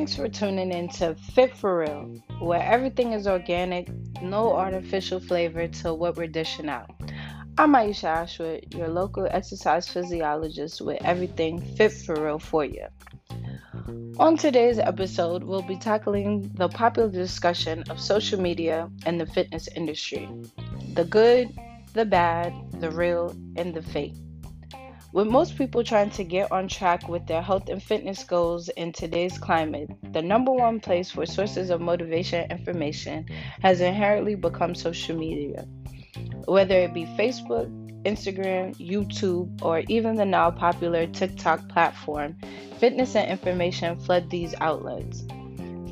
Thanks for tuning in to Fit for Real, where everything is organic, no artificial flavor to what we're dishing out. I'm Aisha Ashwood, your local exercise physiologist with everything fit for real for you. On today's episode, we'll be tackling the popular discussion of social media and the fitness industry the good, the bad, the real, and the fake. With most people trying to get on track with their health and fitness goals in today's climate, the number one place for sources of motivation and information has inherently become social media. Whether it be Facebook, Instagram, YouTube, or even the now popular TikTok platform, fitness and information flood these outlets.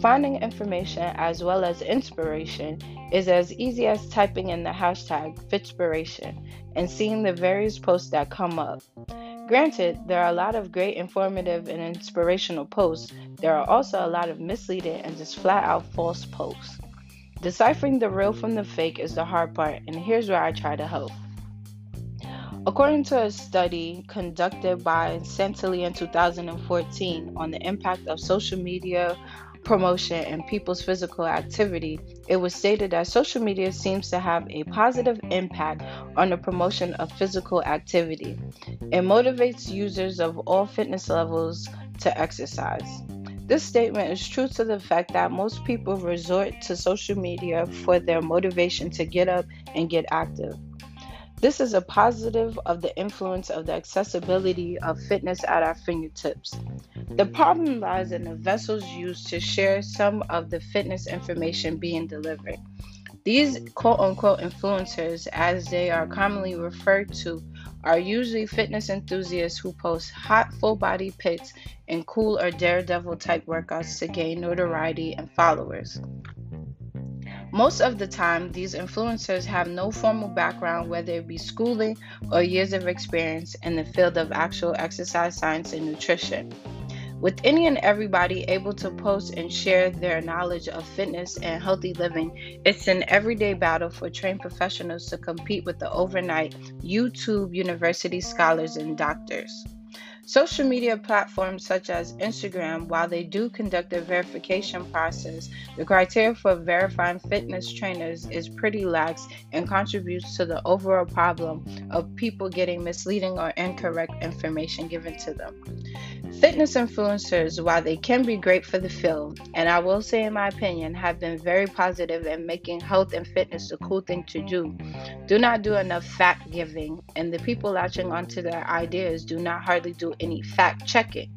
Finding information as well as inspiration is as easy as typing in the hashtag Fitspiration and seeing the various posts that come up. Granted, there are a lot of great informative and inspirational posts, there are also a lot of misleading and just flat out false posts. Deciphering the real from the fake is the hard part, and here's where I try to help. According to a study conducted by Santilli in 2014 on the impact of social media promotion and people's physical activity, it was stated that social media seems to have a positive impact on the promotion of physical activity. It motivates users of all fitness levels to exercise. This statement is true to the fact that most people resort to social media for their motivation to get up and get active. This is a positive of the influence of the accessibility of fitness at our fingertips. The problem lies in the vessels used to share some of the fitness information being delivered. These quote unquote influencers, as they are commonly referred to, are usually fitness enthusiasts who post hot full body pics and cool or daredevil type workouts to gain notoriety and followers. Most of the time, these influencers have no formal background, whether it be schooling or years of experience in the field of actual exercise science and nutrition. With any and everybody able to post and share their knowledge of fitness and healthy living, it's an everyday battle for trained professionals to compete with the overnight YouTube university scholars and doctors. Social media platforms such as Instagram, while they do conduct a verification process, the criteria for verifying fitness trainers is pretty lax and contributes to the overall problem of people getting misleading or incorrect information given to them. Fitness influencers, while they can be great for the field, and I will say, in my opinion, have been very positive in making health and fitness a cool thing to do, do not do enough fact giving, and the people latching onto their ideas do not hardly do any fact checking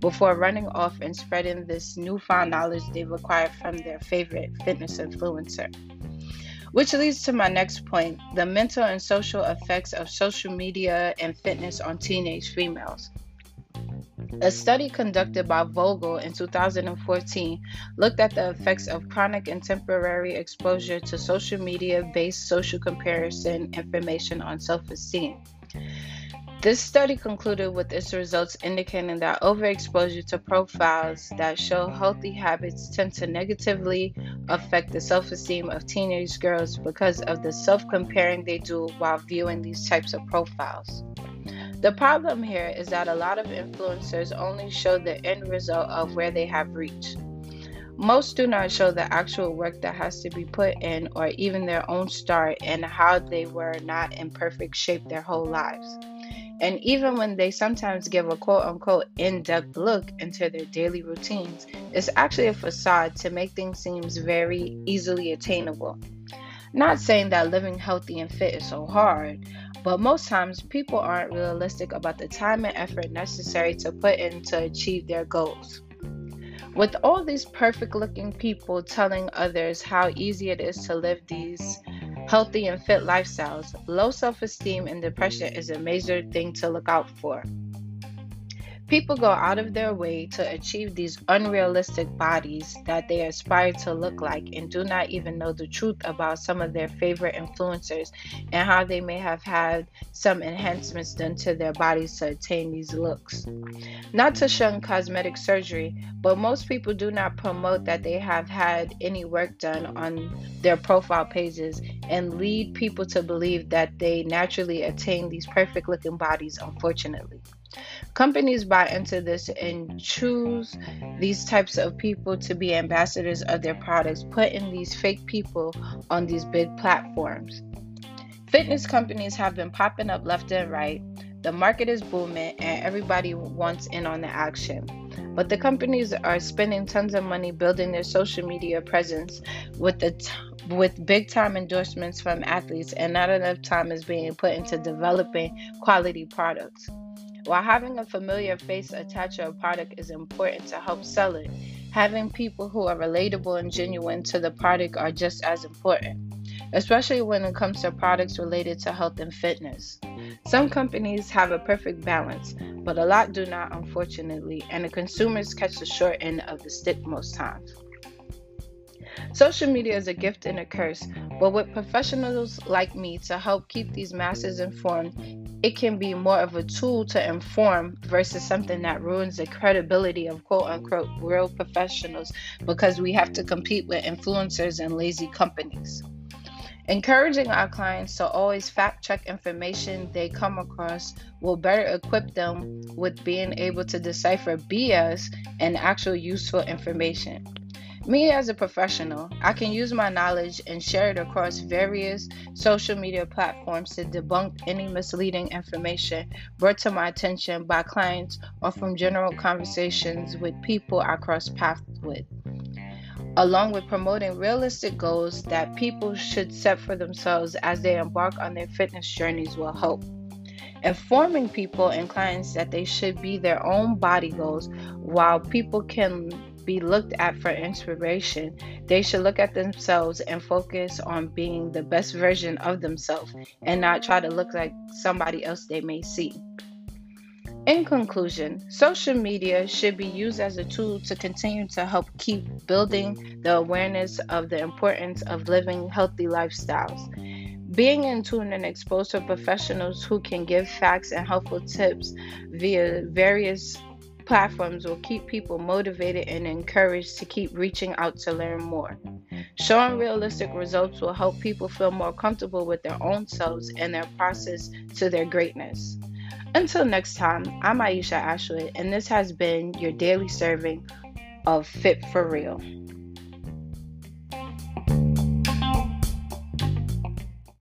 before running off and spreading this newfound knowledge they've acquired from their favorite fitness influencer. Which leads to my next point the mental and social effects of social media and fitness on teenage females. A study conducted by Vogel in 2014 looked at the effects of chronic and temporary exposure to social media based social comparison information on self esteem. This study concluded with its results indicating that overexposure to profiles that show healthy habits tend to negatively affect the self esteem of teenage girls because of the self comparing they do while viewing these types of profiles. The problem here is that a lot of influencers only show the end result of where they have reached. Most do not show the actual work that has to be put in, or even their own start, and how they were not in perfect shape their whole lives. And even when they sometimes give a quote unquote in depth look into their daily routines, it's actually a facade to make things seem very easily attainable. Not saying that living healthy and fit is so hard, but most times, people aren't realistic about the time and effort necessary to put in to achieve their goals. With all these perfect looking people telling others how easy it is to live these healthy and fit lifestyles, low self esteem and depression is a major thing to look out for. People go out of their way to achieve these unrealistic bodies that they aspire to look like and do not even know the truth about some of their favorite influencers and how they may have had some enhancements done to their bodies to attain these looks. Not to shun cosmetic surgery, but most people do not promote that they have had any work done on their profile pages and lead people to believe that they naturally attain these perfect looking bodies, unfortunately. Companies buy into this and choose these types of people to be ambassadors of their products, putting these fake people on these big platforms. Fitness companies have been popping up left and right. The market is booming and everybody wants in on the action. But the companies are spending tons of money building their social media presence with the t- with big time endorsements from athletes and not enough time is being put into developing quality products. While having a familiar face attached to a product is important to help sell it, having people who are relatable and genuine to the product are just as important, especially when it comes to products related to health and fitness. Some companies have a perfect balance, but a lot do not, unfortunately, and the consumers catch the short end of the stick most times. Social media is a gift and a curse, but with professionals like me to help keep these masses informed, it can be more of a tool to inform versus something that ruins the credibility of quote unquote real professionals because we have to compete with influencers and lazy companies. Encouraging our clients to always fact check information they come across will better equip them with being able to decipher BS and actual useful information. Me as a professional, I can use my knowledge and share it across various social media platforms to debunk any misleading information brought to my attention by clients or from general conversations with people I cross paths with. Along with promoting realistic goals that people should set for themselves as they embark on their fitness journeys will help informing people and clients that they should be their own body goals while people can be looked at for inspiration. They should look at themselves and focus on being the best version of themselves and not try to look like somebody else they may see. In conclusion, social media should be used as a tool to continue to help keep building the awareness of the importance of living healthy lifestyles. Being in tune and exposed to professionals who can give facts and helpful tips via various platforms will keep people motivated and encouraged to keep reaching out to learn more. Showing realistic results will help people feel more comfortable with their own selves and their process to their greatness. Until next time, I'm Aisha Ashwood, and this has been your daily serving of Fit for Real.